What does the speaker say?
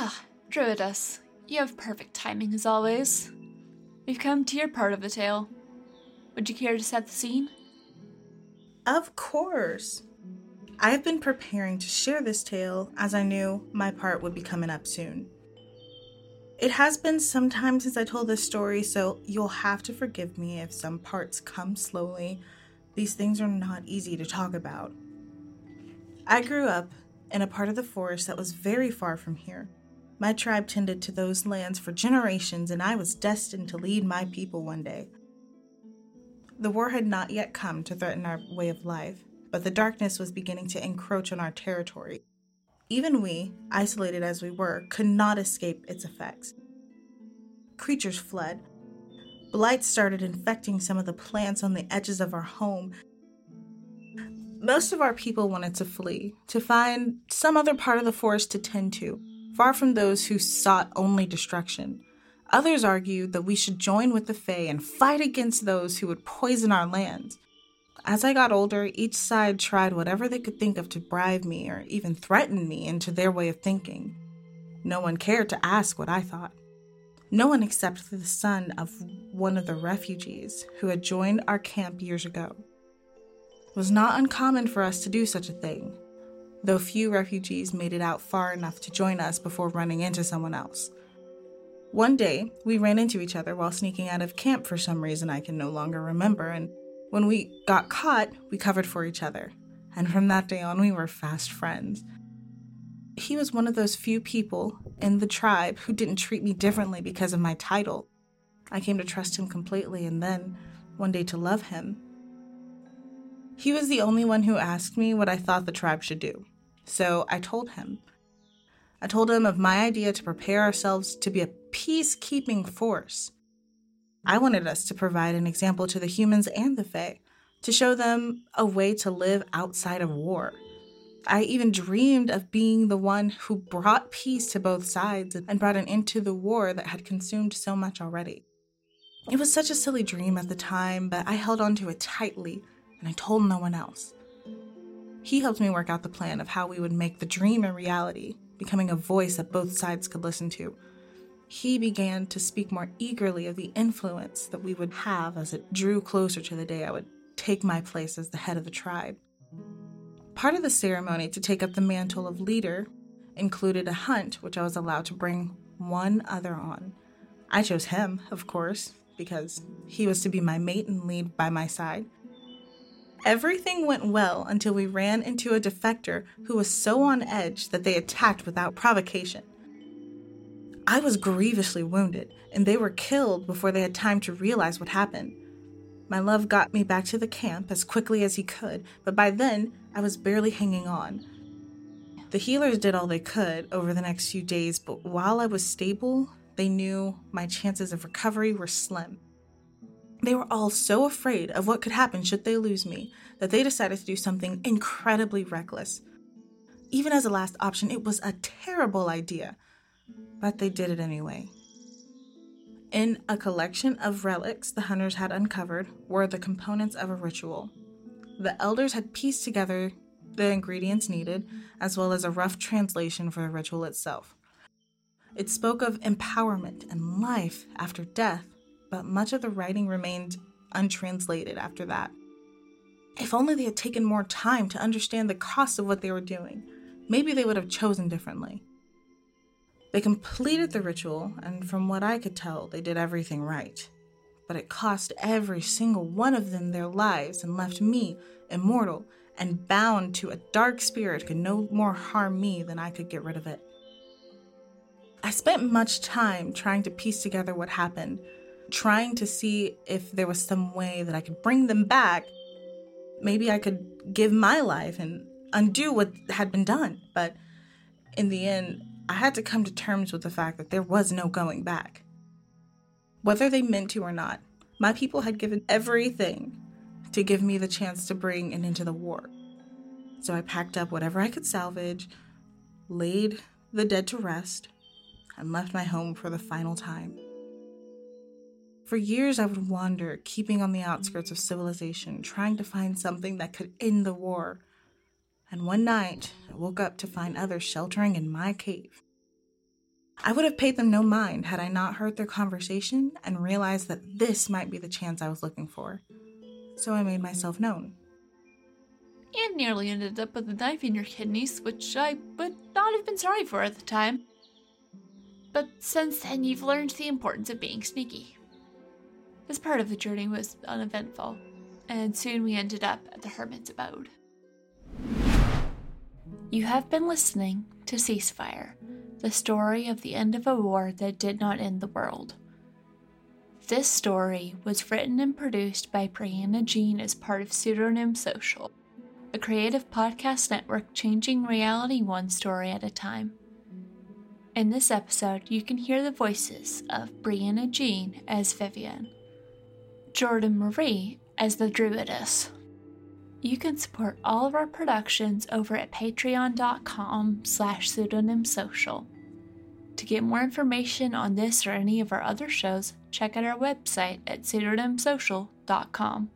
Ah, Druidess, you have perfect timing as always. We've come to your part of the tale. Would you care to set the scene? Of course. I have been preparing to share this tale as I knew my part would be coming up soon. It has been some time since I told this story, so you'll have to forgive me if some parts come slowly. These things are not easy to talk about. I grew up in a part of the forest that was very far from here. My tribe tended to those lands for generations, and I was destined to lead my people one day. The war had not yet come to threaten our way of life, but the darkness was beginning to encroach on our territory. Even we, isolated as we were, could not escape its effects. Creatures fled. Blight started infecting some of the plants on the edges of our home. Most of our people wanted to flee, to find some other part of the forest to tend to, far from those who sought only destruction. Others argued that we should join with the Fae and fight against those who would poison our lands. As I got older, each side tried whatever they could think of to bribe me or even threaten me into their way of thinking. No one cared to ask what I thought. No one except the son of one of the refugees who had joined our camp years ago. It was not uncommon for us to do such a thing, though few refugees made it out far enough to join us before running into someone else. One day, we ran into each other while sneaking out of camp for some reason I can no longer remember, and when we got caught, we covered for each other, and from that day on, we were fast friends. He was one of those few people in the tribe who didn't treat me differently because of my title. I came to trust him completely and then, one day, to love him. He was the only one who asked me what I thought the tribe should do, so I told him. I told him of my idea to prepare ourselves to be a peacekeeping force. I wanted us to provide an example to the humans and the Fae, to show them a way to live outside of war. I even dreamed of being the one who brought peace to both sides and brought an end to the war that had consumed so much already. It was such a silly dream at the time, but I held on to it tightly and I told no one else. He helped me work out the plan of how we would make the dream a reality, becoming a voice that both sides could listen to he began to speak more eagerly of the influence that we would have as it drew closer to the day I would take my place as the head of the tribe. Part of the ceremony to take up the mantle of leader included a hunt, which I was allowed to bring one other on. I chose him, of course, because he was to be my mate and lead by my side. Everything went well until we ran into a defector who was so on edge that they attacked without provocation. I was grievously wounded, and they were killed before they had time to realize what happened. My love got me back to the camp as quickly as he could, but by then I was barely hanging on. The healers did all they could over the next few days, but while I was stable, they knew my chances of recovery were slim. They were all so afraid of what could happen should they lose me that they decided to do something incredibly reckless. Even as a last option, it was a terrible idea but they did it anyway. In a collection of relics the hunters had uncovered were the components of a ritual. The elders had pieced together the ingredients needed, as well as a rough translation for the ritual itself. It spoke of empowerment and life after death, but much of the writing remained untranslated after that. If only they had taken more time to understand the cost of what they were doing, maybe they would have chosen differently. They completed the ritual, and from what I could tell, they did everything right. But it cost every single one of them their lives and left me immortal and bound to a dark spirit could no more harm me than I could get rid of it. I spent much time trying to piece together what happened, trying to see if there was some way that I could bring them back. Maybe I could give my life and undo what had been done. But in the end, I had to come to terms with the fact that there was no going back. Whether they meant to or not, my people had given everything to give me the chance to bring an end to the war. So I packed up whatever I could salvage, laid the dead to rest, and left my home for the final time. For years, I would wander, keeping on the outskirts of civilization, trying to find something that could end the war and one night I woke up to find others sheltering in my cave. I would have paid them no mind had I not heard their conversation and realized that this might be the chance I was looking for. So I made myself known. And nearly ended up with a knife in your kidneys, which I would not have been sorry for at the time. But since then, you've learned the importance of being sneaky. This part of the journey was uneventful, and soon we ended up at the Hermit's abode. You have been listening to Ceasefire, the story of the end of a war that did not end the world. This story was written and produced by Brianna Jean as part of Pseudonym Social, a creative podcast network changing reality one story at a time. In this episode, you can hear the voices of Brianna Jean as Vivian, Jordan Marie as the Druidess. You can support all of our productions over at patreon.com slash pseudonymsocial. To get more information on this or any of our other shows, check out our website at pseudonymsocial.com.